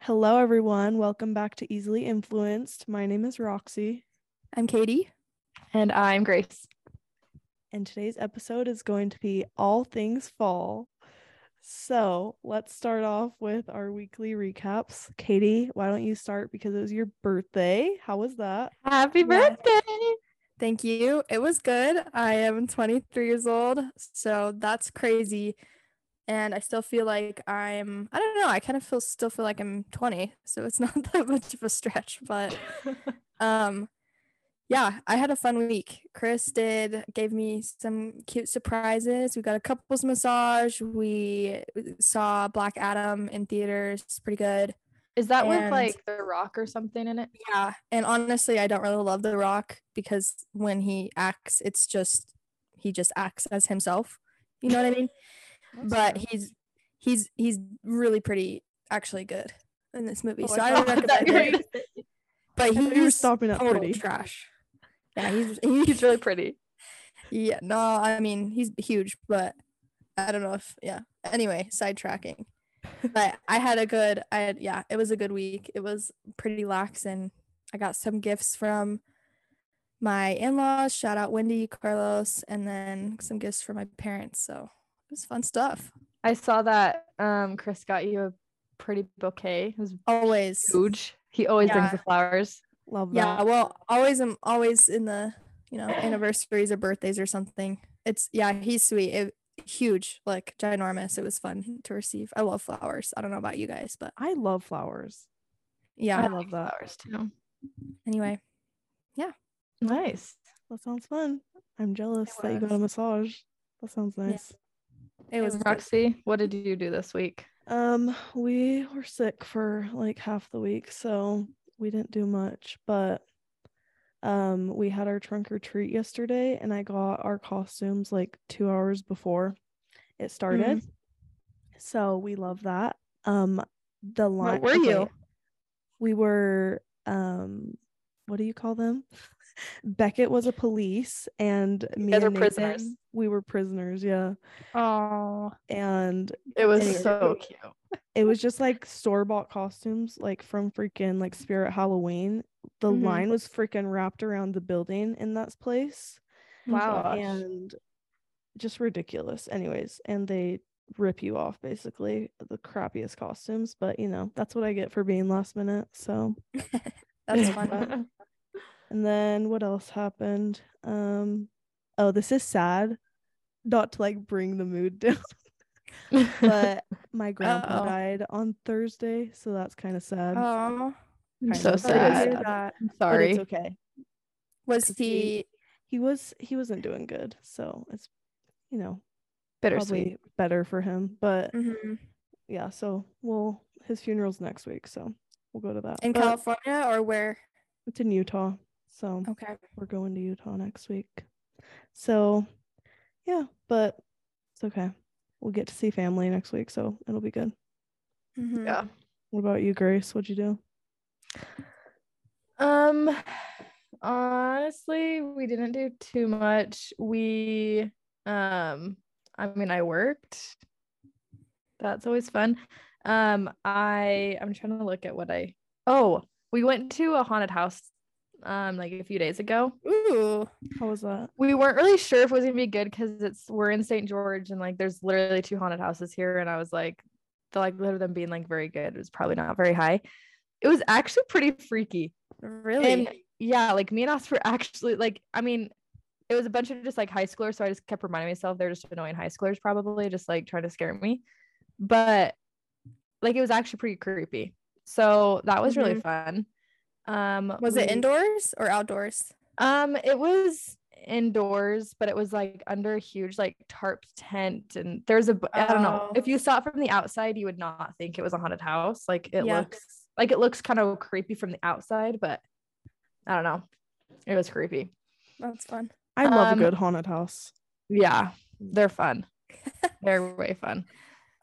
Hello, everyone. Welcome back to Easily Influenced. My name is Roxy, I'm Katie. And I'm Grace. and today's episode is going to be all things fall. So let's start off with our weekly recaps. Katie, why don't you start because it was your birthday? How was that? Happy Yeah. birthday. Thank you. It was good. I am 23 years old, so that's crazy. And I still feel like I'm, I don't know, I kind of feel still feel like I'm 20, so it's not that much of a stretch, but um yeah, I had a fun week. Chris did gave me some cute surprises. We got a couples massage. We saw Black Adam in theaters. It's pretty good. Is that with like The Rock or something in it? Yeah, and honestly, I don't really love The Rock because when he acts, it's just he just acts as himself. You know what I mean? but he's he's he's really pretty, actually good in this movie. Oh, so I I, would thought that recommend it. But I thought you were he's stopping at pretty. trash. Yeah, He's he's really pretty. yeah. No, I mean he's huge, but I don't know if yeah. Anyway, sidetracking. But I had a good I had yeah, it was a good week. It was pretty lax and I got some gifts from my in-laws. Shout out Wendy, Carlos, and then some gifts for my parents. So it was fun stuff. I saw that um Chris got you a pretty bouquet. It was Always. huge. He always brings the flowers. Love that. Yeah, well, always I'm always in the, you know, anniversaries or birthdays or something. It's yeah, he's sweet. It, huge, like ginormous. It was fun to receive. I love flowers. I don't know about you guys, but I love flowers. yeah. I I love that. flowers too. Anyway, yeah, Nice. That sounds fun. I'm jealous that you got a massage. That sounds Yeah. nice. it was good. Roxy, what did you do this week? Um, we were sick for like half the week, so we didn't do much, but um we had our trunk or treat yesterday and I got our costumes like 2 hours before it started. So we love that. Um the line were you? We were um what do you call them? Beckett was a police and me guys and are prisoners? Nathan, we were prisoners, yeah. Oh, And it was Anyway. so cute. it was just like store bought costumes, like from freaking like Spirit Halloween. The Mhm. line was freaking wrapped around the building in that place, Wow. Gosh. and just ridiculous. Anyways, and they rip you off basically the crappiest costumes, but you know that's what I get for being last minute. So, That's Yeah. fun. and then what else happened? Um, oh, this is sad. Not to like bring the mood down, but my grandpa Uh-oh. died on Thursday, so that's kind of sad. Oh, I'm so of sorry to hear sad. sad. that. I'm but sorry. it's okay. Was 'Cause he? he- He was he wasn't doing good, so it's you know Bittersweet. probably better for him. But Mhm. yeah, so we'll his funeral's next week, so we'll go to that. In But California or where? it's in Utah, so Okay. we're going to Utah next week. So yeah, but it's okay. We'll get to see family next week, so it'll be good. Mhm. Yeah. What about you, Grace? What'd you do? Um honestly, we didn't do too much. We um I mean I worked. That's always fun. Um I I'm trying to look at what I Oh, we went to a haunted house um like a few days ago. Ooh. How was that? We weren't really sure if it was gonna be good because it's we're in St. George and like there's literally two haunted houses here and I was like the likelihood of them being like very good was probably not very high. It was actually pretty freaky. Really? And yeah, like me and us were actually like, I mean, it was a bunch of just like high schoolers. So I just kept reminding myself they're just annoying high schoolers, probably just like trying to scare me. But like it was actually pretty creepy. So that was really fun. Um was it indoors or outdoors? Um, it was indoors, but it was like under a huge like tarp tent, and there's a I don't know. Oh. If you saw it from the outside, you would not think it was a haunted house. Like it Yeah. looks like it looks kind of creepy from the outside, but I don't know. It was creepy. That's fun. I love Um, a good haunted house. Yeah, they're fun. they're way fun.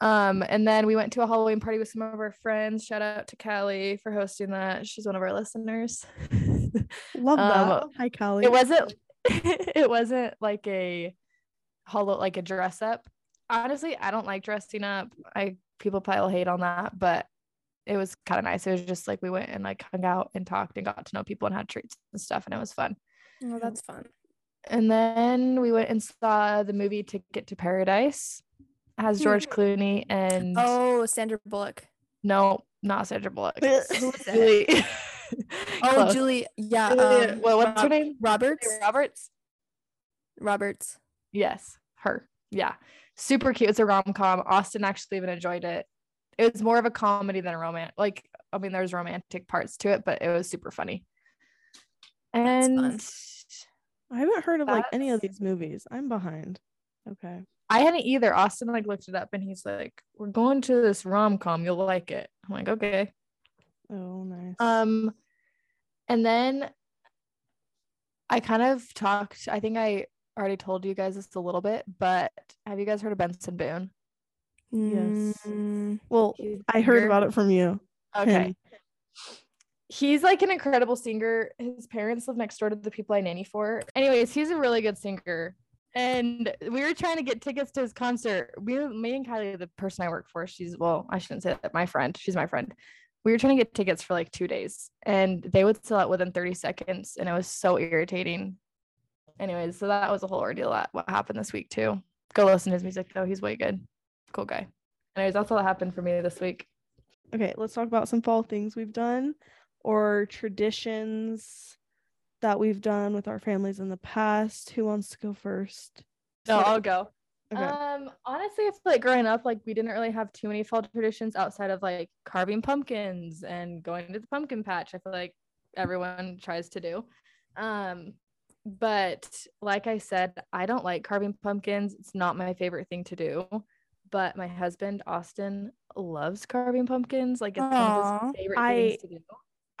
Um, and then we went to a Halloween party with some of our friends. Shout out to Callie for hosting that. She's one of our listeners. Love that. um, Hi, Callie. it wasn't it wasn't like a hollow like a dress up. Honestly, I don't like dressing up. I people probably hate on that, but it was kind of nice. It was just like we went and like hung out and talked and got to know people and had treats and stuff, and it was fun. Oh, that's fun. And then we went and saw the movie Ticket to Paradise. It has George Clooney and Oh, Sandra Bullock. no, not Sandra Bullock. Who is? Julie. Oh, Close. Julie. Yeah. Julia- Um, what- what's her name? Roberts. Roberts. Roberts. Yes, her. Yeah. Super cute. It's a rom com. Austin actually even enjoyed it. It was more of a comedy than a romance. Like, I mean, there's romantic parts to it, but it was super funny. That's fun. And I haven't heard of like any of these movies. I'm behind. Okay. I hadn't either. Austin like looked it up and he's like, We're going to this rom com. You'll like it. I'm like, okay. Oh, nice. Um, and then I kind of talked. I think I already told you guys this a little bit, but have you guys heard of Benson Boone? Yes. Mm, well, I heard about it from you. Okay. him. He's like an incredible singer. His parents live next door to the people I nanny for. Anyways, he's a really good singer. And we were trying to get tickets to his concert. We, me and Kylie, the person I work for, she's well, I shouldn't say that. My friend, she's my friend. We were trying to get tickets for like two days, and they would sell out within 30 seconds, and it was so irritating. Anyways, so that was a whole ordeal. That what happened this week too. Go listen to his music though. He's way good. Cool guy. Anyways, that's all that happened for me this week. Okay, let's talk about some fall things we've done or traditions that we've done with our families in the past. Who wants to go first? No, Start- I'll go. Okay. Um, honestly, I feel like growing up, like we didn't really have too many fall traditions outside of like carving pumpkins and going to the pumpkin patch. I feel like everyone tries to do. Um, but like I said, I don't like carving pumpkins. It's not my favorite thing to do. But my husband Austin loves carving pumpkins. Like it's one of his favorite I- things to do.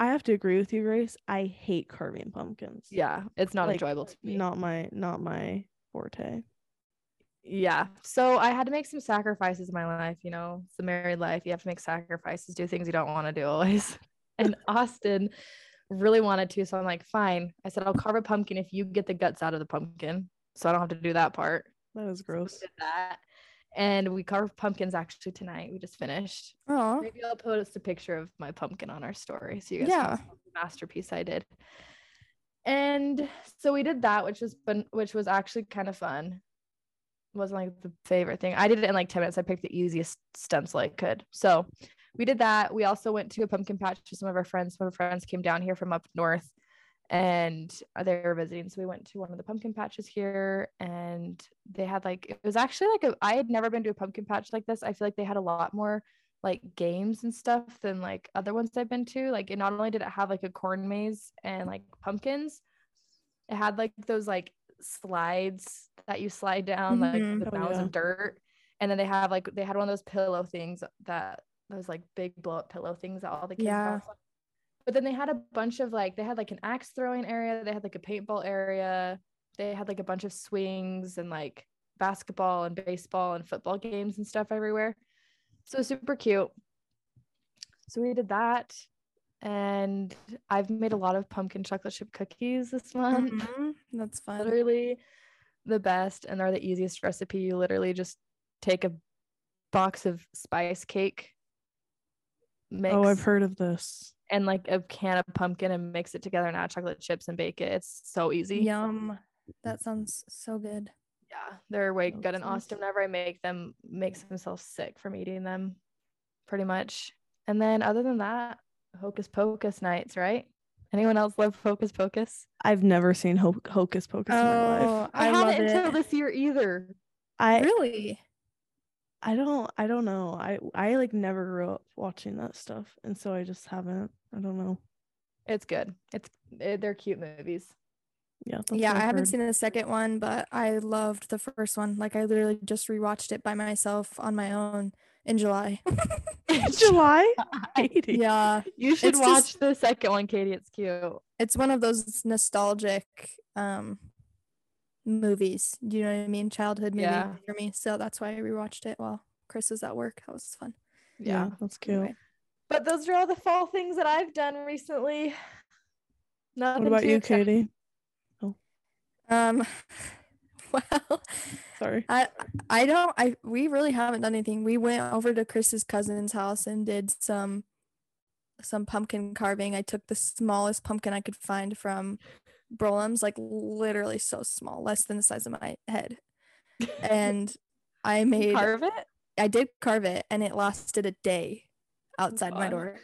I have to agree with you, Grace. I hate carving pumpkins. Yeah, it's not Like, enjoyable to me. Not my not my forte. yeah so i had to make some sacrifices in my life you know it's a married life you have to make sacrifices do things you don't want to do always and austin really wanted to so i'm like fine i said i'll carve a pumpkin if you get the guts out of the pumpkin so i don't have to do that part That is So we gross. did that and we carved pumpkins actually tonight. We just finished. Oh, maybe i'll post a picture of my pumpkin on our story so you guys Yeah. can see the masterpiece i did. And so we did that which was fun which was actually kind of fun. Wasn't like the favorite thing. I did it in like 10 minutes. I picked the easiest stencil i could. So we did that. We also went to a pumpkin patch with some of our friends. Some of our friends came down here from up north and they were visiting so we went to one of the pumpkin patches here and they had like it was actually like a i had never been to a pumpkin patch like this i feel like they had a lot more like games and stuff than like other ones I've been to. Like it not only did it have like a corn maze and like pumpkins, it had like those like slides that you slide down like Mhm. the Oh, yeah. of dirt. And then they have like they had one of those pillow things that those like big blow up pillow things that all the kids Yeah. But then they had a bunch of like they had like an axe throwing area, they had like a paintball area, they had like a bunch of swings and like basketball and baseball and football games and stuff everywhere. So super cute. So we did that. And I've made a lot of pumpkin chocolate chip cookies this month. mhm, that's fun. Literally the best. And they're the easiest recipe. You literally just take a box of spice cake mix Oh, I've heard of this. And like a can of pumpkin and mix it together and add chocolate chips and bake it. It's so easy. Yum. That sounds so good. Yeah, they're way That good. And sounds- Austin, whenever I make them, makes himself sick from eating them, pretty much. And then other than that, hocus pocus nights, right? Anyone else love hocus pocus? I've never seen Ho- Hocus Pocus in my oh, life. Oh, I, I, love hadn't until this year either. I Really? I don't I don't know. I I like never grew up watching that stuff, and so I just haven't. I don't know. It's good. It's eh, they're cute movies. Yeah. Yeah, I I've haven't heard. seen the second one, but I loved the first one. Like I literally just rewatched it by myself on my own in July. July. Katie. yeah, You should It's watch just- the second one, Katie. It's cute. it's one of those nostalgic um movies. Do you know what I mean? Childhood movie Yeah. for me. So that's why I rewatched it while Chris was at work. That was fun. Yeah, Yeah. that's cool. Anyway. But those are all the fall things that I've done recently. Nothing What about you, exciting. Katie? Oh. Um, well, Sorry. I I don't I we really haven't done anything. We went over to Chris's cousin's house and did some some pumpkin carving. I took the smallest pumpkin I could find from Broulim's, like literally so small, less than the size of my head. And I made Carve it. I did carve it and it lasted a day outside my door.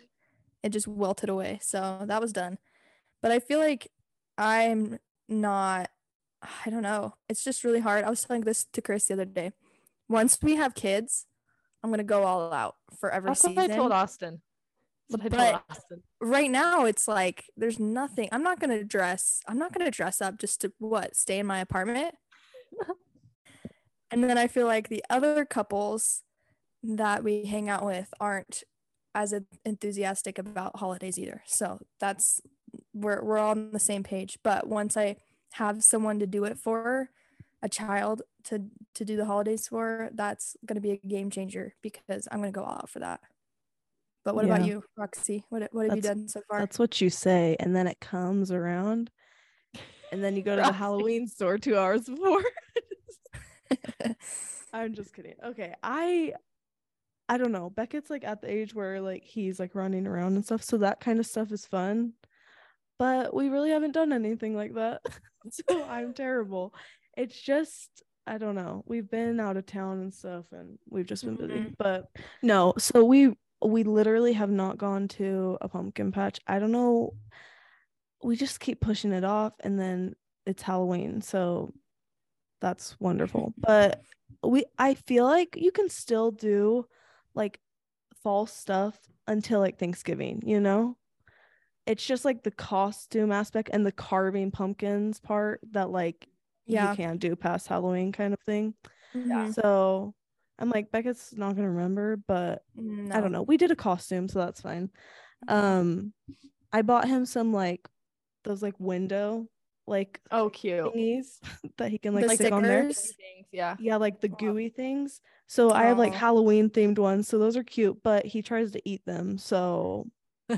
It just wilted away. So that was done. But I feel like I'm not I don't know. It's just really hard. I was telling this to Chris the other day. Once we have kids, I'm gonna go all out for every That's season. what I told Austin. That's what I told But- right now it's like there's nothing. I'm not gonna dress. I'm not gonna dress up just to what stay in my apartment. and then I feel like the other couples that we hang out with aren't as enthusiastic about holidays either. So that's we're we're all on the same page. But once I have someone to do it for, a child to to do the holidays for, that's gonna be a game changer because I'm gonna go all out for that. But what about you, Roxy? What what have you done so far? That's what you say, and then it comes around, and then you go to the Halloween store two hours before. I'm just kidding. Okay, I I don't know. Beckett's like at the age where like he's like running around and stuff, so that kind of stuff is fun. But we really haven't done anything like that. so I'm terrible. It's just I don't know. We've been out of town and stuff and we've just been busy. Mhm. But no, so we we literally have not gone to a pumpkin patch. I don't know. We just keep pushing it off and then it's Halloween. So that's wonderful. But we I feel like you can still do like fall stuff until like Thanksgiving, you know? It's just like the costume aspect and the carving pumpkins part that like Yeah. you can do past Halloween kind of thing. Mhm. So I'm like Beckett's not gonna remember, but I don't know. We did a costume, so that's fine. Um I bought him some like those like window like Oh, cute. thingies that he can like The stick on there. Things, Yeah. Yeah, like the gooey things. So I have like Halloween themed ones, so those are cute, but he tries to eat them, so I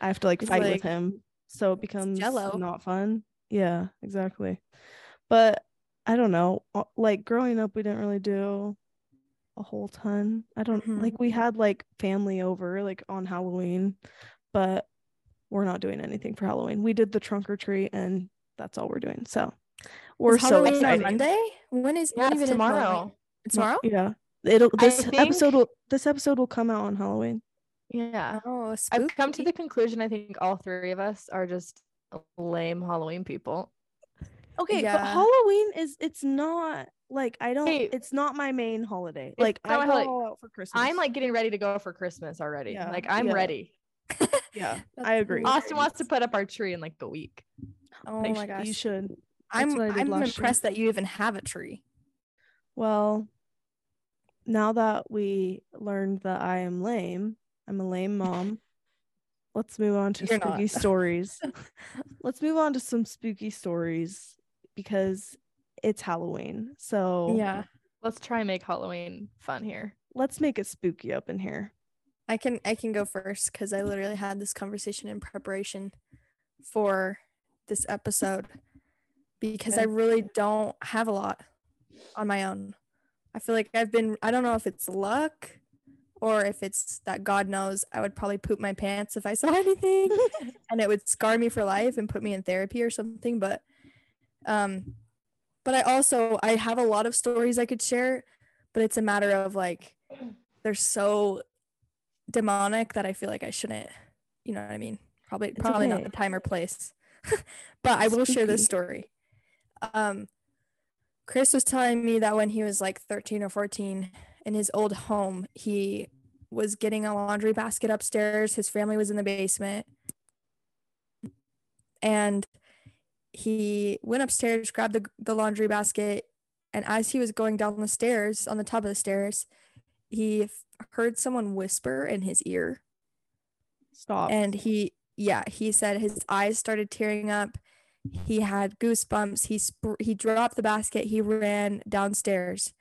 have to like fight like- with him. So it becomes Jell-O. not fun. Yeah, exactly. But I don't know. uh, Like growing up, we didn't really do a whole ton. I don't Mhm. like we had like family over like on Halloween, but we're not doing anything for Halloween. We did the trunk or treat and that's all we're doing. So we're Is so Halloween on excited. Monday? When is Yeah, when it's even is Halloween? tomorrow. It's tomorrow? Yeah. It'll I this episode will this episode will come out on Halloween. Yeah. Oh, I've come to the conclusion I think all three of us are just lame Halloween people. Okay, but Halloween is it's not like I don't Hey, it's not my main holiday. Like I go holiday. out for Christmas. I'm like getting ready to go for Christmas already. Yeah, Like I'm yeah. ready. yeah, I agree. Austin wants to put up our tree in like a week. Oh Like, my gosh. You should. I'm what I did I'm last year. impressed that you even have a tree. Well, now that we learned that I am lame, I'm a lame mom. Let's move on to You're not. spooky stories. Let's move on to some spooky stories because it's Halloween. So Yeah. Let's try and make Halloween fun here. let's make it spooky up in here. I can I can go first because I literally had this conversation in preparation for this episode because I really don't have a lot on my own. I feel like I've been I don't know if it's luck or if it's that God knows I would probably poop my pants if I saw anything and it would scar me for life and put me in therapy or something but um but I also I have a lot of stories I could share but it's a matter of like they're so demonic that I feel like I shouldn't you know what I mean? Probably probably not the time or place. But I will share this story. Um Chris was telling me that when he was like 13 or 14 in his old home, he was getting a laundry basket upstairs. His family was in the basement. And he went upstairs, grabbed the, the laundry basket. And as he was going down the stairs, on the top of the stairs, he f- heard someone whisper in his ear. Stop. and he yeah he said his eyes started tearing up. He had goosebumps. He sp- he dropped the basket. He ran downstairs.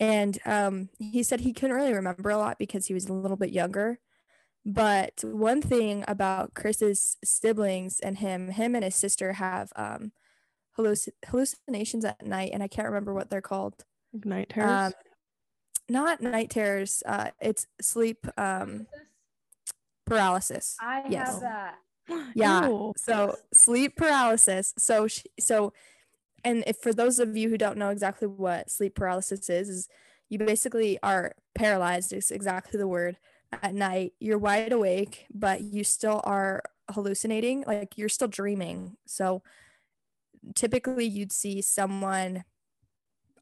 And um he said he couldn't really remember a lot because he was a little bit younger but one thing about chris's siblings and him him and his sister have um halluc- hallucinations at night, and I can't remember what they're called. Night terrors. Um, not night terrors. Uh, it's sleep um, paralysis. I yes. have that. yeah. Ew. So sleep paralysis. So sh- so, and if for those of you who don't know exactly what sleep paralysis is, is you basically are paralyzed. Is exactly the word. At night, you're wide awake, but you still are hallucinating. Like you're still dreaming. So typically, you'd see someone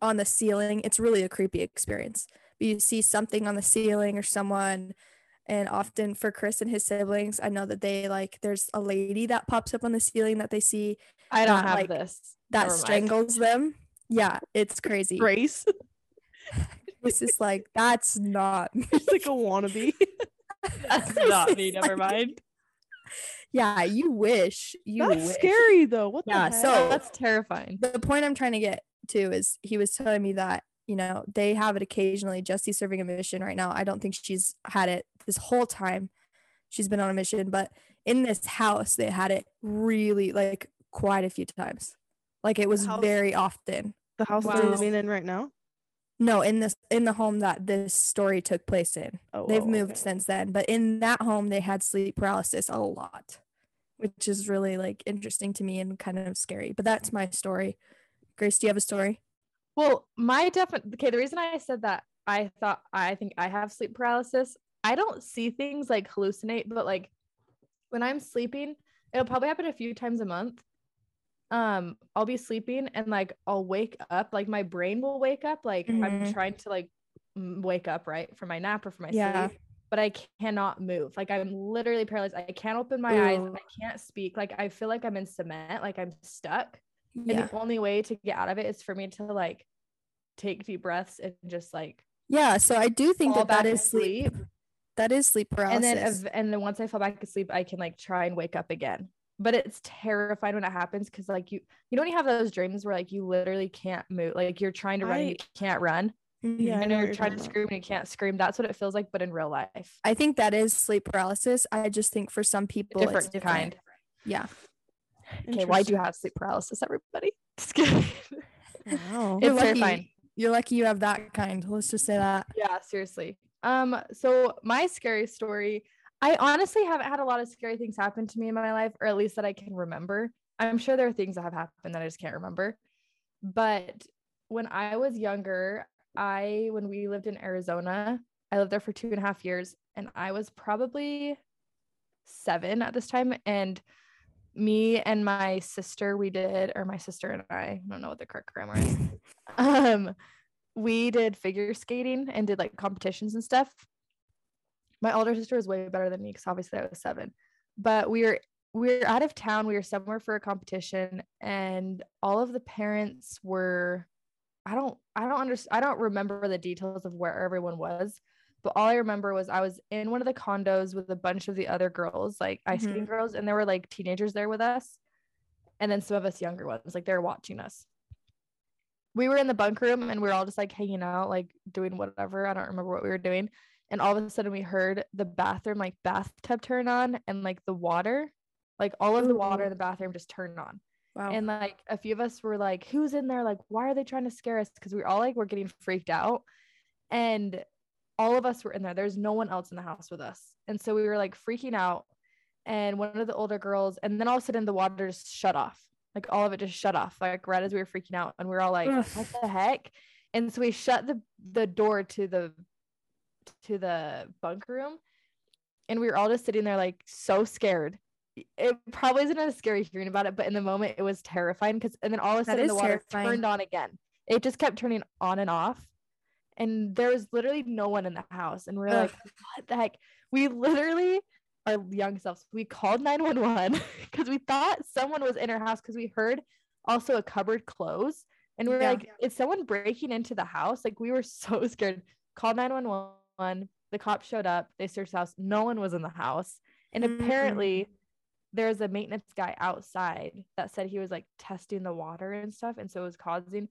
on the ceiling. It's really a creepy experience. But you see something on the ceiling or someone and often for Chris and his siblings, I know that they like there's a lady that pops up on the ceiling that they see I don't That, have like, this. that Never mind. strangles them. Yeah, it's crazy. Grace. It's just like that's not it's like a wannabe. That's not me. Never mind. yeah, you wish. You That's wish. scary though. What the Yeah, heck? so- That's terrifying. The point I'm trying to get to is he was telling me that, you know, they have it occasionally. Jesse's serving a mission right now. I don't think she's had it this whole time. She's been on a mission, but in this house, they had it really like quite a few times. Like it was house- very often. the house Wow. they're living in right now. No, in this in the home that this story took place in. Oh, They've oh, moved okay. since then, but in that home they had sleep paralysis a lot, which is really like interesting to me and kind of scary. But that's my story. Grace, do you have a story? Well, my definite okay. The reason I said that I thought I think I have sleep paralysis. I don't see things like hallucinate, but like when I'm sleeping, it'll probably happen a few times a month. Um, I'll be sleeping and like I'll wake up, like my brain will wake up, like I'm Mhm. trying to like wake up right for my nap or for my Yeah. sleep, but I cannot move. Like I'm literally paralyzed. I can't open my eyes. I can't speak. Like I feel like I'm in cement. Like I'm stuck. And the only way to get out of it is for me to like take deep breaths and just like Yeah. So I do think that that is sleep. That is sleep paralysis. And then and then once I fall back asleep, I can like try and wake up again. But it's terrifying when it happens because like you you don't have those dreams where like you literally can't move. Like you're trying to run and you can't run. Yeah, And you're trying to scream and you can't scream. That's what it feels like, but in real life. I think that is sleep paralysis. I just think for some people it's Different different. kind. Yeah. Okay, why do you have sleep paralysis, everybody? Just kidding. Wow. It's lucky- terrifying. You're lucky you have that kind. Let's just say that. Yeah, seriously. Um, so my scary story, I honestly haven't had a lot of scary things happen to me in my life, or at least that I can remember. I'm sure there are things that have happened that I just can't remember. But when I was younger, I when we lived in Arizona, I lived there for two and a half years, and I was probably seven at this time. And me and my sister, we did, or my sister and I, I don't know what the correct grammar is. um, we did figure skating and did like competitions and stuff. My older sister was way better than me because obviously I was seven. But we were we were out of town. We were somewhere for a competition, and all of the parents were. I don't. I don't understand. I don't remember the details of where everyone was, but all I remember was I was in one of the condos with a bunch of the other girls, like ice skating mm-hmm. girls, and there were like teenagers there with us, and then some of us younger ones, like they were watching us we were in the bunk room and we were all just like hanging out, like doing whatever. I don't remember what we were doing. And all of a sudden we heard the bathroom like bathtub turn on and like the water, like all of the water in the bathroom just turned on. Wow. And like a few of us were like, who's in there? Like, why are they trying to scare us? Because we were all like, we're getting freaked out. And all of us were in there. There's no one else in the house with us. And so we were like freaking out. And one of the older girls, and then all of a sudden the water just shut off. Like all of it just shut off, like right as we were freaking out. And we are all like, what the heck? And so we shut the the door to the to the bunk room. And we were all just sitting there like so scared. It probably isn't as scary hearing about it, but in the moment it was terrifying because and then all of a sudden the water terrifying. turned on again. It just kept turning on and off. And there was literally no one in the house. And we are Ugh. like, what the heck? We literally our young selves, we called 911 because we thought someone was in our house because we heard also a cupboard close. And we are Yeah. like, is someone breaking into the house? Like we were so scared. Called 911. The cops showed up. They searched the house. No one was in the house. And Mm. apparently there's a maintenance guy outside that said he was like testing the water and stuff. And so it was causing.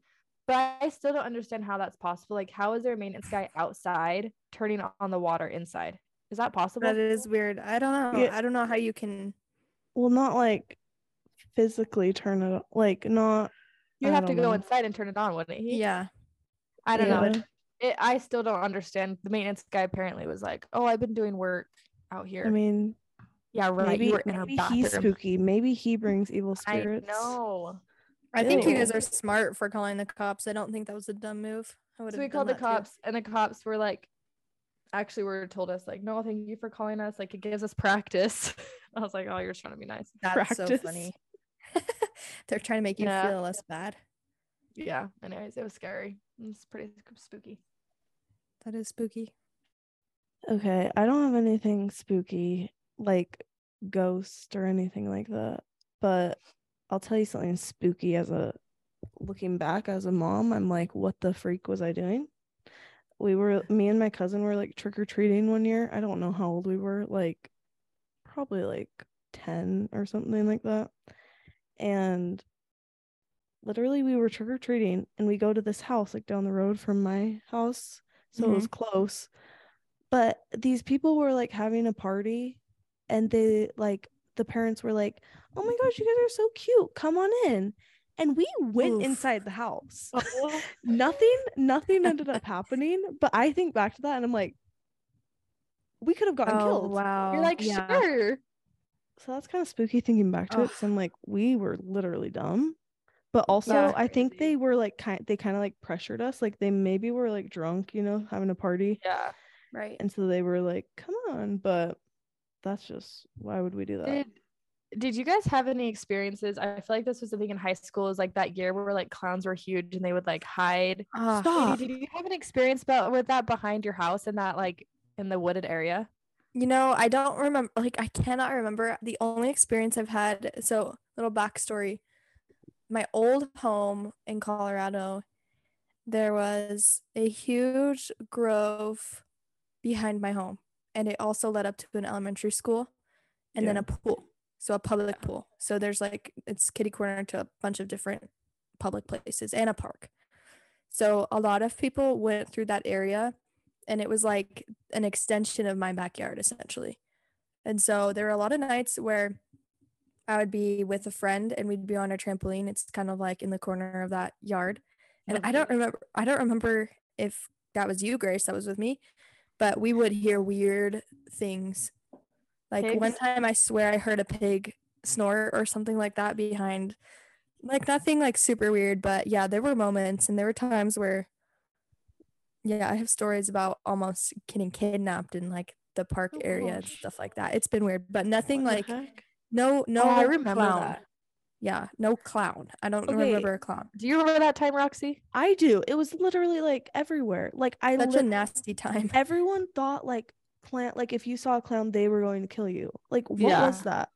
But I still don't understand how that's possible. Like, how is there a maintenance guy outside turning on the water inside? Is that possible? that is weird. I don't know. Yeah. I don't know how you can. Well, not like physically turn it on, like not. You'd I have to don't go know. inside and turn it on, wouldn't he? Yeah. I don't know. Yeah. It, it, I still don't understand. The maintenance guy apparently was like, "Oh, I've been doing work out here." I mean, yeah, right. maybe you were in maybe he's spooky. Maybe he brings evil spirits. I spirits. know. I think you guys are smart for calling the cops. I don't think that was a dumb move. I would So we called the cops, and the cops were like, actually, were told us like, "No, thank you for calling us. Like, it gives us practice." I was like, "Oh, you're just trying to be nice." That's so funny. They're trying to make you Yeah. feel less bad. Yeah. Anyways, it was scary. It's pretty spooky. That is spooky. Okay, I don't have anything spooky like ghost or anything like that. But I'll tell you something spooky as a looking back as a mom, I'm like, what the freak was I doing? We were me and my cousin were like trick or treating one year. I don't know how old we were, like probably like 10 or something like that. And literally we were trick or treating and we go to this house like down the road from my house. So it was mm-hmm. close. But these people were like having a party and they like the parents were like, "Oh my gosh, you guys are so cute. Come on in." And we went Oof. inside the house. Oh, nothing nothing ended up happening, but I think back to that and I'm like we could have gotten oh killed. wow. You're like, yeah. sure. So that's kind of spooky thinking back to it cuz I'm like we were literally dumb. But also Yeah. I think Crazy. they were like kind they kind of like pressured us like they maybe were like drunk, you know, having a party. Yeah. Right. And so they were like, "Come on." But that's just why would we do that? Did Did you guys have any experiences? I feel like this was a thing in high school. Is like that year where like clowns were huge and they would like hide. Ah, Stop. Did you have an experience about with that behind your house in that like in the wooded area? You know, I don't remember, like, I cannot remember. The only experience I've had, so, little backstory. My old home in Colorado, there was a huge grove behind my home, and it also led up to an elementary school and then a pool. So, a public pool. So, there's like, it's kitty corner to a bunch of different public places and a park. So, a lot of people went through that area and it was like an extension of my backyard essentially. And so there were a lot of nights where I would be with a friend and we'd be on a trampoline. It's kind of like in the corner of that yard. And I don't remember I don't remember if that was you, Grace, that was with me, but we would hear weird things. Like one time I swear I heard a pig snore or something like that behind like nothing like super weird, but yeah, there were moments and there were times where yeah, I have stories about almost getting kidnapped in like the park Oh, area and stuff like that. It's been weird, but nothing What like? No no Oh, I remember clown. that. Yeah, no clown. I don't Okay. remember a clown. Do you remember that time, Roxy? I do. It was literally like everywhere. Like I Such a nasty time. everyone thought like clown like if you saw a clown they were going to kill you. Like what Yeah. was that?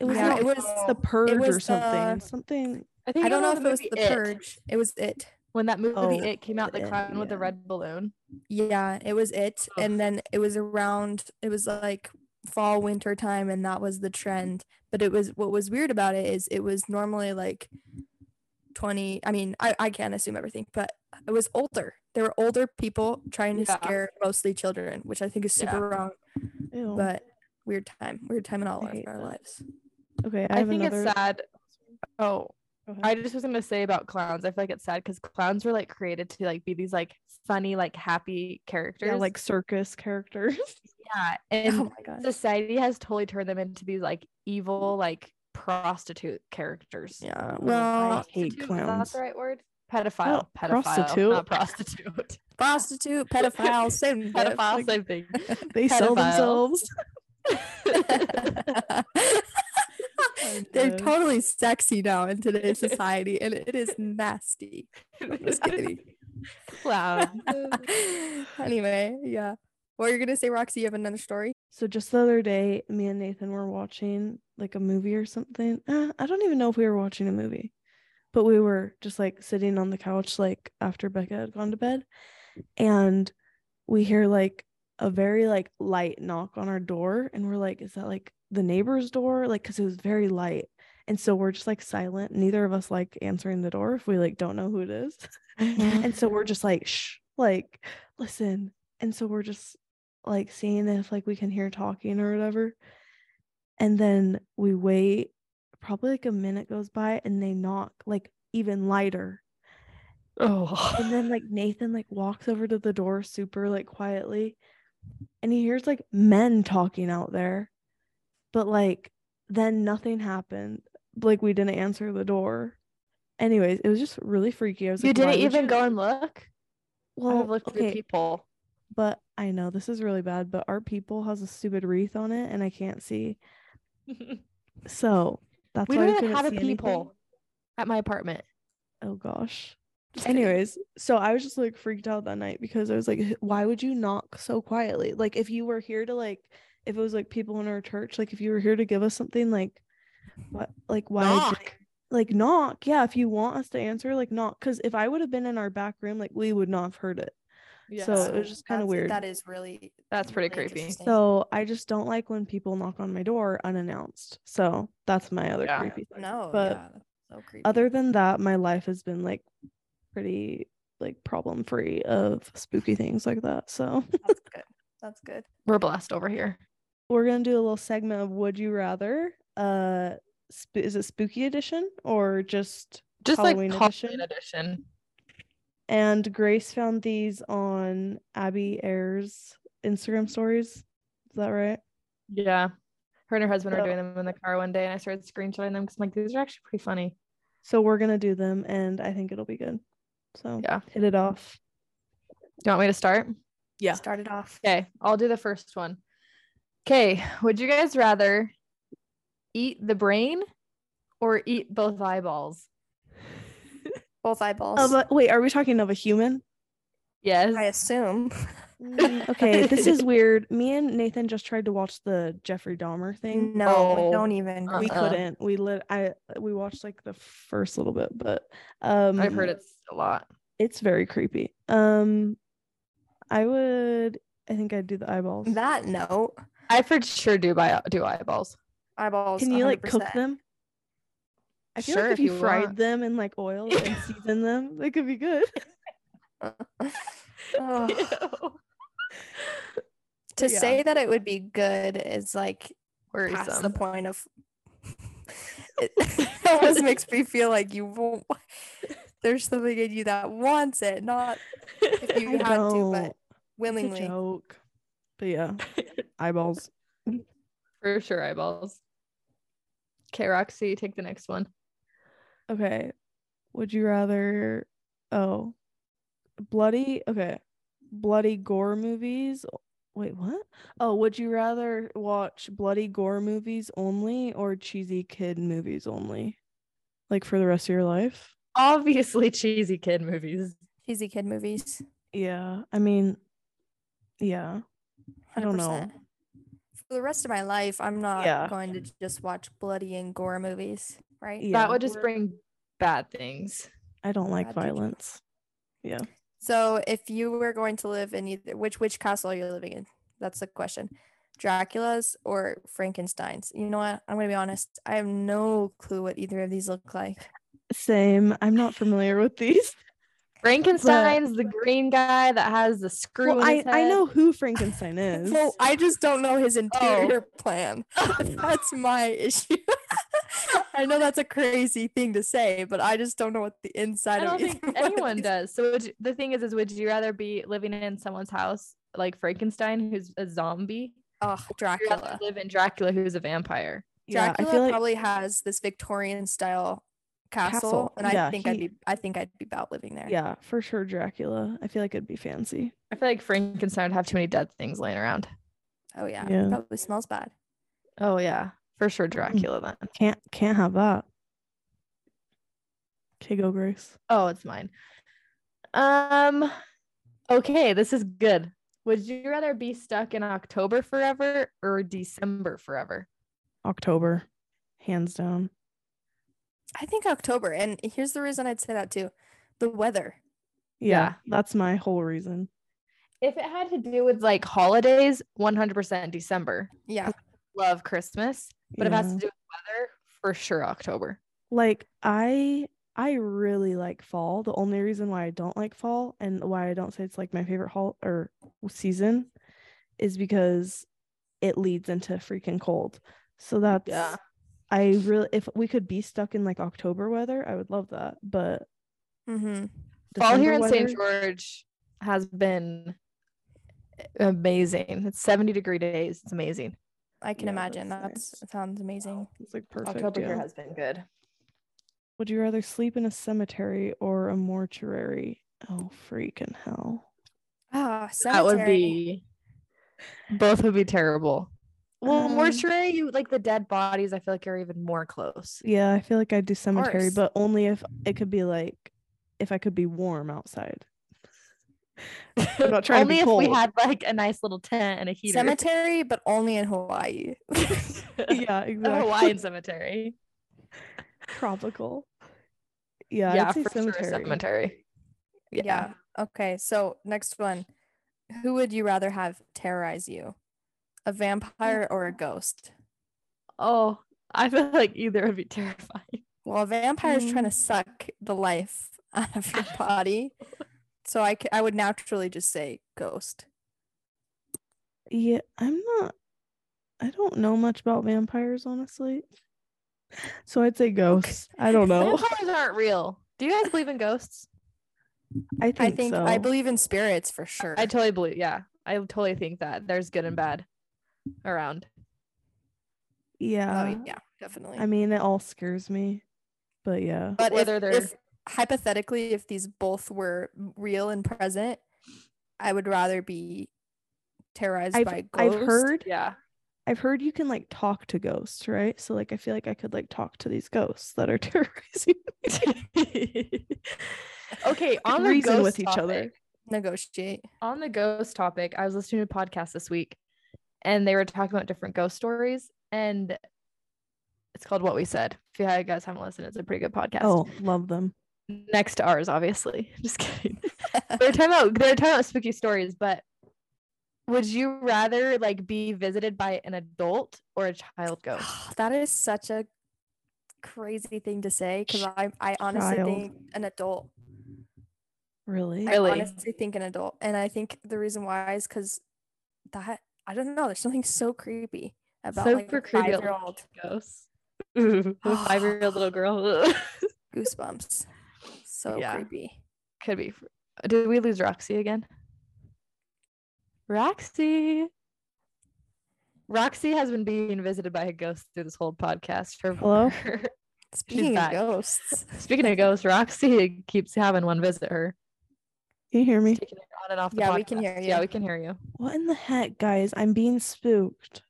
It was Yeah, like it was the purge or something. the- something I think I don't know if it was the It. purge. It was it. when that movie Oh, It came out. The It, clown with the red balloon. Yeah, it was it. Ugh. And then it was around it was like fall winter time and that was the trend. But it was what was weird about it is it was normally like 20 I mean, I, I can't assume everything, but it was older. There were older people trying to Yeah. scare mostly children, which I think is super Yeah. wrong. ew. But weird time. Weird time in all of our that. lives. okay, I, I, have think another it's sad. Oh, I just was gonna say about clowns. I feel like it's sad because clowns were like created to like be these like funny, like happy characters. yeah, like circus characters. yeah, oh and oh my god. society has totally turned them into these like evil, like prostitute characters. Yeah. I Well, hate clowns. Is that the right word? Oh, pedophile. pedophile, prostitute? not prostitute. prostitute, pedophile, same pedophile, same thing. They sell themselves. Oh, They're totally sexy now in today's society, and it is nasty. Just kidding. Clown. anyway, yeah. What you're gonna say, Roxy? You have another story? So just the other day, me and Nathan were watching like a movie or something. Uh, I don't even know if we were watching a movie, but we were just like sitting on the couch, like after Becca had gone to bed, and we hear like a very like light knock on our door, and we're like, "Is that like the neighbor's door?" Like, cause it was very light, and so we're just like silent. Neither of us like answering the door if we like don't know who it is. and so mm-hmm. we're just like shh like listen and so we're just like seeing if like we can hear talking or whatever and then we wait probably like a minute goes by and they knock like even lighter. Oh. And then like oh. Nathan like walks over to the door super like quietly and he hears like men talking out there. But like then nothing happened. Like we didn't answer the door. Anyways, it was just really freaky. I was You like, didn't even you- go and look? Well, through okay, people. but I know this is really bad, but our people has a stupid wreath on it and I can't see. So that's we why don't even have a anything. at my apartment. Oh gosh. Just kidding. Anyways, so I was just like freaked out that night because I was like, why would you knock so quietly? Like if you were here to like if it was like people in our church, like if you were here to give us something, like what like why would you- Knock. like knock? Yeah, if you want us to answer, like knock. Cause if I would have been in our back room, like we would not have heard it. So it was just kinda weird. That is really That's pretty really creepy. So I just don't like when people knock on my door unannounced. So that's my other Yeah. creepy thing. no, but yeah, so creepy. other than that, my life has been like pretty like problem free of spooky things like that. So that's good. That's good. We're blessed over here. we're gonna do a little segment of Would You Rather. Uh, sp- is it Spooky Edition or just Just Halloween like Halloween edition? edition. And Grace found these on Abby Ayers Instagram stories. Is that right? Yeah. Her and her husband So- were doing them in the car one day and I started screenshotting them because I'm like, these are actually pretty funny. So we're gonna do them, and I think it'll be good. So Yeah. hit it off. Do you want me to start? Yeah. Start it off. Okay, I'll do the first one. Okay, would you guys rather eat the brain or eat both eyeballs? Both eyeballs. Oh, but wait, are we talking of a human? Yes. I assume. Mm, okay, this is weird. Me and Nathan just tried to watch the Jeffrey Dahmer thing. No, Oh, don't even. uh-uh. we couldn't. We lit. I we watched like the first little bit, but um, I've heard it's a lot. It's very creepy. Um, I would. I think I'd do the eyeballs. That note, I for sure do buy do eyeballs. Eyeballs. Can you like cook them? I feel Sure, like if if you, you fried want. them in like oil and season them, they could be good. Oh, to yeah. say that it would be good is like past the point of. it almost makes me feel like you won't. There's something in you that wants it, not if you I had to, but It's a willingly. joke. But yeah, eyeballs. For sure, eyeballs. Okay, Roxy, take the next one. Okay. Would you rather oh bloody okay. Bloody gore movies. Wait, what? Oh, would you rather watch bloody gore movies only or cheesy kid movies only? Like for the rest of your life? Obviously, cheesy kid movies. Cheesy kid movies. Yeah. I mean, yeah. I don't know. 100%. For the rest of my life, I'm not Yeah. going to just watch bloody and gore movies, right? Yeah. That would just bring bad things. I don't like Bad teacher. violence. Yeah. So if you were going to live in either which which castle are you living in? That's the question. Dracula's or Frankenstein's? You know what? I'm gonna be honest. I have no clue what either of these look like. Same. I'm not familiar with these. Frankenstein's the green guy that has the screw. Well, in I, his I head. know who Frankenstein is. Well, I just don't know his oh. interior plan. That's my issue. I know that's a crazy thing to say, but I just don't know what the inside I of don't think either one anyone these- does. So would you- the thing is, is would you rather be living in someone's house like Frankenstein, who's a zombie, Oh, or would you rather Dracula. live in Dracula, who's a vampire? yeah, Dracula I feel like probably has this Victorian style castle, Castle, and I yeah, think I'd be I think I'd be about living there. yeah, for sure Dracula. I feel like it'd be fancy. I feel like Frankenstein would have too many dead things laying around. Oh yeah. Yeah. Probably smells bad. Oh yeah, for sure, Dracula then. Can't can't have that. Okay, go Grace. Oh, it's mine. Um, okay, this is good. Would you rather be stuck in October forever or December forever? October, hands down. I think October, and here's the reason I'd say that too: the weather. Yeah, Yeah. that's my whole reason. If it had to do with like holidays, 100% December. Yeah, Love Christmas, but if it has to do with weather, for sure October. like I I really like fall. The only reason why I don't like fall and why I don't say it's like my favorite hall or season is because it leads into freaking cold. So that's Yeah. I really if we could be stuck in like October weather, I would love that. But Mm-hmm. Fall here in St. George has been amazing. It's 70 degree days. It's amazing. I can Yeah, imagine. that's That's nice. that sounds amazing. It's like perfect. October yeah. here has been good. Would you rather sleep in a cemetery or a mortuary? Oh freaking hell. Ah, That would be both would be terrible. Well, Um, mortuary, you like the dead bodies, I feel like you're even more close. Yeah, I feel like I'd do cemetery, but only if it could be like if I could be warm outside. I'm not trying to Only be if we had like a nice little tent and a heater. cemetery, but only in Hawaii. yeah, a exactly. Hawaiian cemetery. Tropical. Yeah, Yeah, I'd say for sure, cemetery. cemetery. yeah. Okay. So next one. Who would you rather have terrorize you? A vampire or a ghost? Oh, I feel like either would be terrifying. Well, a vampire is trying to Mm. suck the life out of your body. So I, c- I would naturally just say ghost. Yeah, I'm not I don't know much about vampires, honestly. So I'd say ghosts. I don't know. Vampires aren't real. Do you guys believe in ghosts? I think, I think I believe in spirits for sure. I totally believe. Yeah, I totally think that there's good and bad around. Yeah. oh yeah, definitely. I mean, it all scares me. But yeah. but whether if, they're- if hypothetically, if these both were real and present, I would rather be terrorized I've, by a I've heard Yeah. I've heard you can like talk to ghosts, right? So like I feel like I could like talk to these ghosts that are terrorizing me. okay, on the reason ghost with each other. negotiate. On the ghost topic, I was listening to a podcast this week, and they were talking about different ghost stories, and it's called What We Said. If you guys haven't listened, it's a pretty good podcast. oh, love them. next to ours, obviously. Just kidding. they're talking about they're talking about spooky stories, but would you rather like be visited by an adult or a child ghost? that is such a crazy thing to say because I I honestly Child. think an adult. Really? I Really? honestly think an adult, and I think the reason why is because that I don't know. There's something so creepy about like Super a creepy. five year old Ghosts. Ooh, five year old little girl. goosebumps. So Yeah. creepy. Could be. Did we lose Roxy again? Roxy. Roxy has been being visited by a ghost through this whole podcast. Her, Hello? her- Speaking of ghosts, Speaking of ghosts, Roxy keeps having one visit her. Can you hear me? Taking it on and off the Yeah, we can podcast. hear Yeah, we can hear you. What in the heck, guys? I'm being spooked.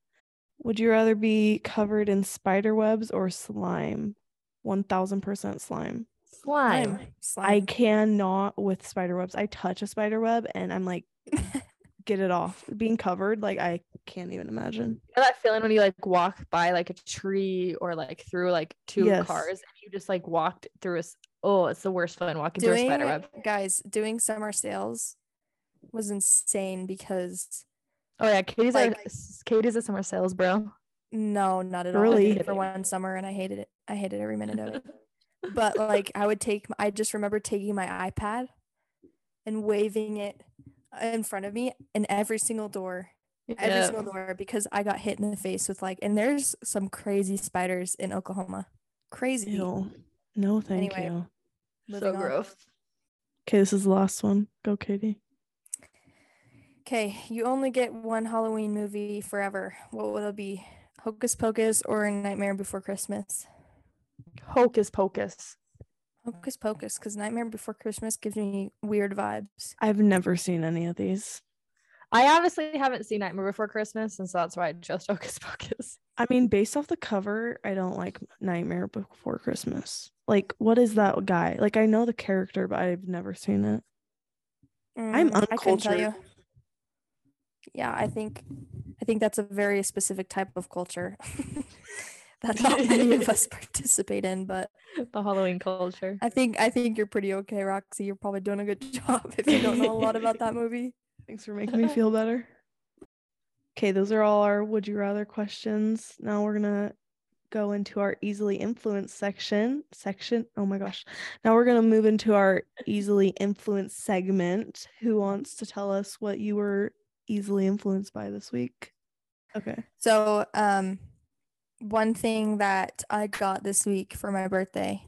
Would you rather be covered in spider webs or slime? 1000% slime. Slime. slime. I cannot with spider webs. I touch a spider web and I'm like, get it off. Being covered, like, I can't even imagine. You know that feeling when you like walk by like a tree or like through like two Yes. cars and you just like walked through a s- oh it's the worst feeling walking through a spider web. guys doing summer sales was insane because Oh yeah, Katie's Like- a s- Katie's a summer sales bro. no, not at all. Really? for one summer and I hated it. I hated every minute of it. but like I would take I just remember taking my iPad and waving it in front of me in every single door. Every Yeah. single door because I got hit in the face with like and there's some crazy spiders in Oklahoma. Crazy. Ew. No, thank Anyway. you. So Moving on. gross. Okay, this is the last one. Go, Katie. Okay, you only get one Halloween movie forever. What will it be? Hocus Pocus or Nightmare Before Christmas? Hocus pocus. Hocus Pocus, because Nightmare Before Christmas gives me weird vibes. I've never seen any of these. I honestly haven't seen Nightmare Before Christmas, and so that's why I chose Hocus Pocus. I mean, based off the cover, I don't like Nightmare Before Christmas. Like, what is that guy? Like, I know the character, but I've never seen it. I'm Mm, I couldn't tell you. Yeah, I think I think that's a very specific type of culture that not many of us participate in, but the Halloween culture. I think I think you're pretty okay, Roxy. You're probably doing a good job if you don't know a lot about that movie. Thanks for making me feel better. Okay, those are all our would you rather questions. Now we're gonna go into our easily influenced section. Section. Oh my gosh. Now we're gonna move into our easily influenced segment. Who wants to tell us what you were easily influenced by this week? Okay. So, um, one thing that I got this week for my birthday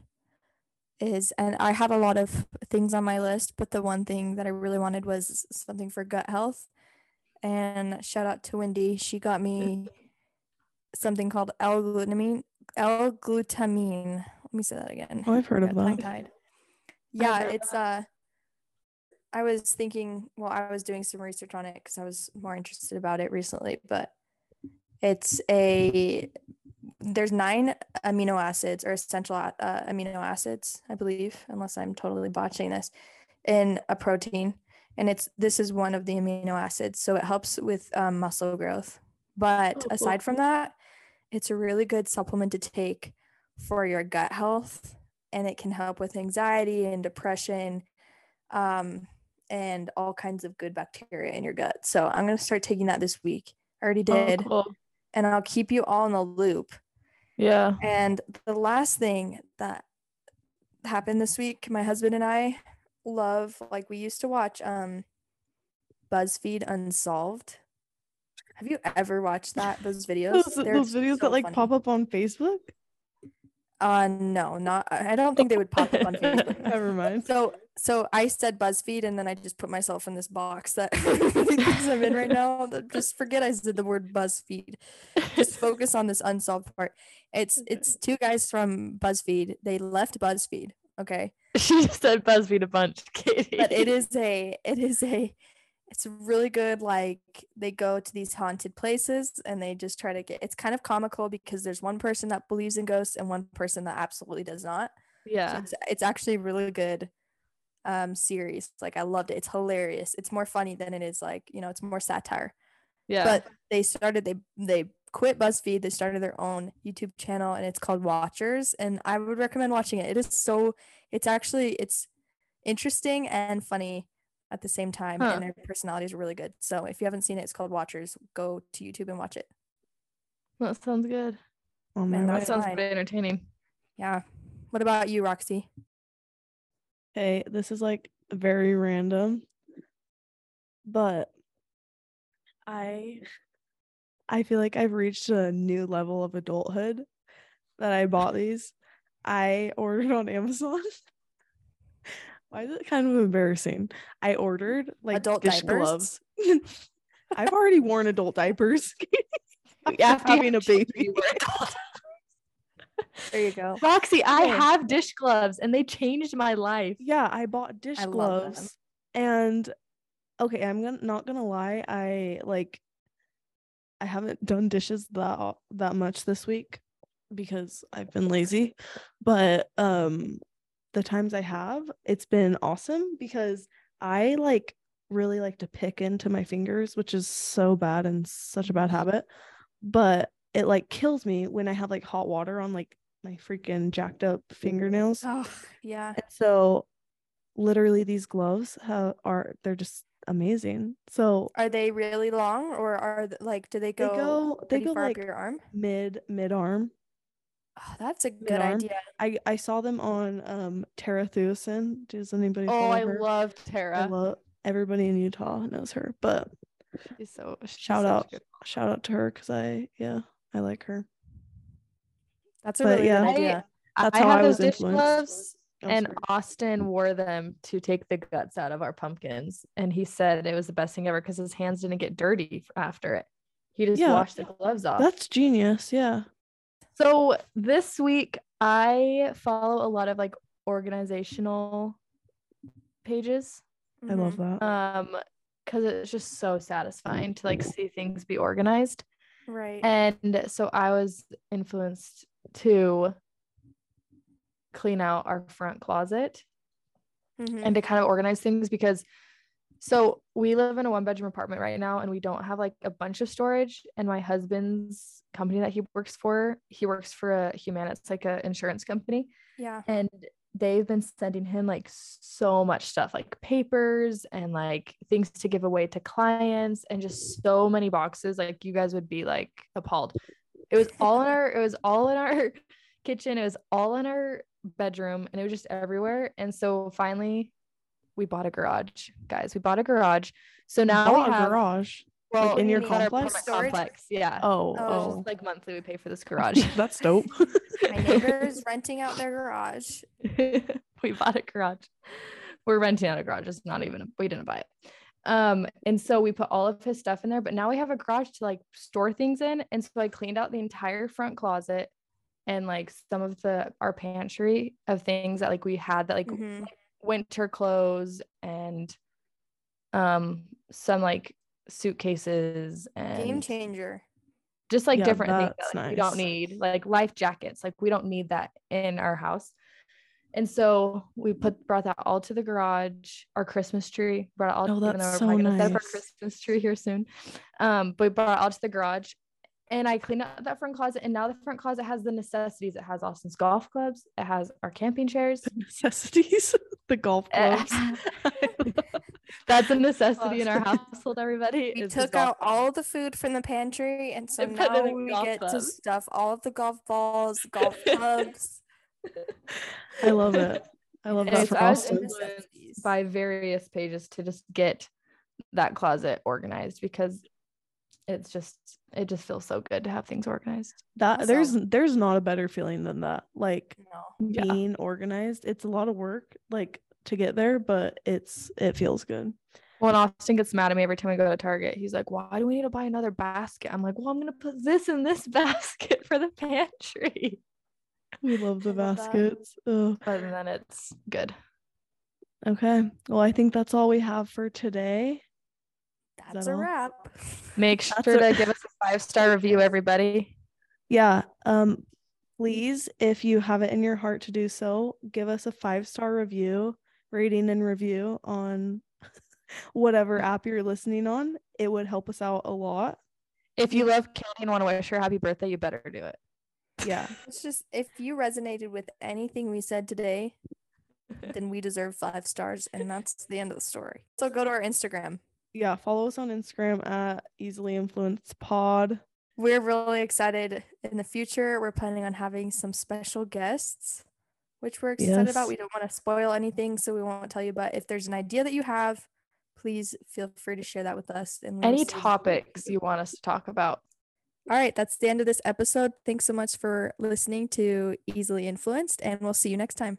is, and I had a lot of things on my list, but the one thing that I really wanted was something for gut health. And shout out to Wendy. She got me something called L-glutamine. L-glutamine. Let me say that again. Oh, I've heard of that. tongue-tied. Yeah, heard of it's uh I was thinking, well, I was doing some research on it because I was more interested about it recently, but it's a there's nine amino acids or essential uh, amino acids, I believe, unless I'm totally botching this, in a protein, and it's this is one of the amino acids, so it helps with um, muscle growth. But Oh, aside from that, it's a really good supplement to take for your gut health, and it can help with anxiety and depression, um, and all kinds of good bacteria in your gut. So I'm gonna start taking that this week. I already Oh, did cool. and I'll keep you all in the loop. Yeah. And the last thing that happened this week, my husband and I love like we used to watch um BuzzFeed Unsolved. Have you ever watched that those videos? Those, those videos so that like funny. pop up on Facebook. Uh no, not I don't think they would pop up on Facebook. Never mind. So so I said BuzzFeed and then I just put myself in this box that I'm in right now. Just forget I said the word BuzzFeed. Just focus on this unsolved part. It's it's two guys from BuzzFeed. They left BuzzFeed. Okay. She just said BuzzFeed a bunch, Katie. But it is a it is a it's really good like they go to these haunted places and they just try to get it's kind of comical because there's one person that believes in ghosts and one person that absolutely does not. So yeah. it's, it's actually really good um series. Like I loved it. It's hilarious. It's more funny than it is like, you know, it's more satire. Yeah. But they started they they quit BuzzFeed. They started their own YouTube channel and it's called Watchers and I would recommend watching it. It is so it's actually it's interesting and funny at the same time Huh. and their personalities are really good. So if you haven't seen it, it's called Watchers. Go to YouTube and watch it. that sounds good. Oh my And. That sounds pretty entertaining. Yeah. What about you, Roxy? Hey, this is like very random, but I I feel like I've reached a new level of adulthood that I bought these. I ordered on Amazon. Why is it kind of embarrassing? I ordered like Adult dish diapers? gloves. I've already worn adult diapers. After you having a baby. you wear adult- There you go. Roxy, I Okay. have dish gloves and they changed my life. yeah, I bought dish I gloves and okay, I'm gonna not gonna lie, I like I haven't done dishes that that much this week because I've been lazy, but um the times I have, it's been awesome because I like really like to pick into my fingers, which is so bad and such a bad habit, but it like kills me when I have like hot water on like my freaking jacked up fingernails. Oh, yeah. And so literally these gloves ha- are they're just amazing. So Are they really long or are th- like do they they go, go they go far like your arm? mid mid arm. Oh, that's a good Mid-arm. idea. I I saw them on um Tara Thueson. Does anybody Oh, I her? love I Tara. love everybody in Utah knows her, but She's so she's shout out good- shout out to her because I yeah I like her. That's a But really yeah. good I- idea. That's I how have I those was dish influenced. gloves, and sorry. Austin wore them to take the guts out of our pumpkins, and he said it was the best thing ever because his hands didn't get dirty after it. He just Yeah, washed the gloves off. That's genius. Yeah. So this week I follow a lot of like organizational pages I love Mhm. that. um because it's just so satisfying to like see things be organized. Right. And so I was influenced to clean out our front closet Mhm. and to kind of organize things because so we live in a one bedroom apartment right now and we don't have like a bunch of storage and my husband's company that he works for he works for a human it's like a insurance company yeah. and they've been sending him like so much stuff like papers and like things to give away to clients and just so many boxes like you guys would be like appalled it was all in our it was all in our kitchen it was all in our bedroom and it was just everywhere and so finally we bought a garage guys we bought a garage so now Bought we a garage. Well, in your mean complex? complex. Yeah. Oh, Oh. oh, Just like monthly we pay for this garage. that's dope. my neighbor's renting out their garage. we bought a garage. We're renting out a garage. It's not even we didn't buy it. Um, and so we put all of his stuff in there, but now we have a garage to like store things in. And so I cleaned out the entire front closet and like some of the our pantry of things that like we had that like Mhm. winter clothes and um some like suitcases and Game changer. just like Yeah, different things that's that like, we don't need like life jackets like we don't need that in our house. And so we put brought that all to the garage our christmas tree brought it all Oh, even that's so probably gonna set up our christmas tree here soon. Um but we brought it all to the garage and i cleaned out that front closet and now the front closet has the necessities it has austin's golf clubs it has our camping chairs The necessities. the golf Eh, clubs. that's a necessity in our household everybody We is took golf out all the food from the pantry, and so And now we golf get to stuff all of the golf balls, golf clubs. I love it. I love And that for Austin. by various pages to just get that closet organized because it's just it just feels so good to have things organized. That there's there's not a better feeling than that. Like No. Yeah. being organized. It's a lot of work, like to get there, but it's it feels good. When Austin gets mad at me every time we go to Target, he's like, "Why do we need to buy another basket?" I'm like, "Well, I'm gonna put this in this basket for the pantry." We love the I love baskets. Ugh. But then it's good. Okay. Well, I think that's all we have for today. That's that a all? wrap. Make sure to give us a five star review, everybody. Yeah. Um, please, if you have it in your heart to do so, give us a five star review, rating and review on whatever app you're listening on. It would help us out a lot. If you love Katie and want to wish her happy birthday, you better do it. Yeah. It's just if you resonated with anything we said today, then we deserve five stars, and that's the end of the story. So go to our Instagram. Yeah. Follow us on Instagram at easily influenced pod. We're really excited in the future. We're planning on having some special guests, which we're excited about. We don't want to spoil anything, so we won't tell you. But if there's an idea that you have, please feel free to share that with us. And we will Any see what we can topics you want us to talk about? All right, that's the end of this episode. Thanks so much for listening to Easily Influenced, and we'll see you next time.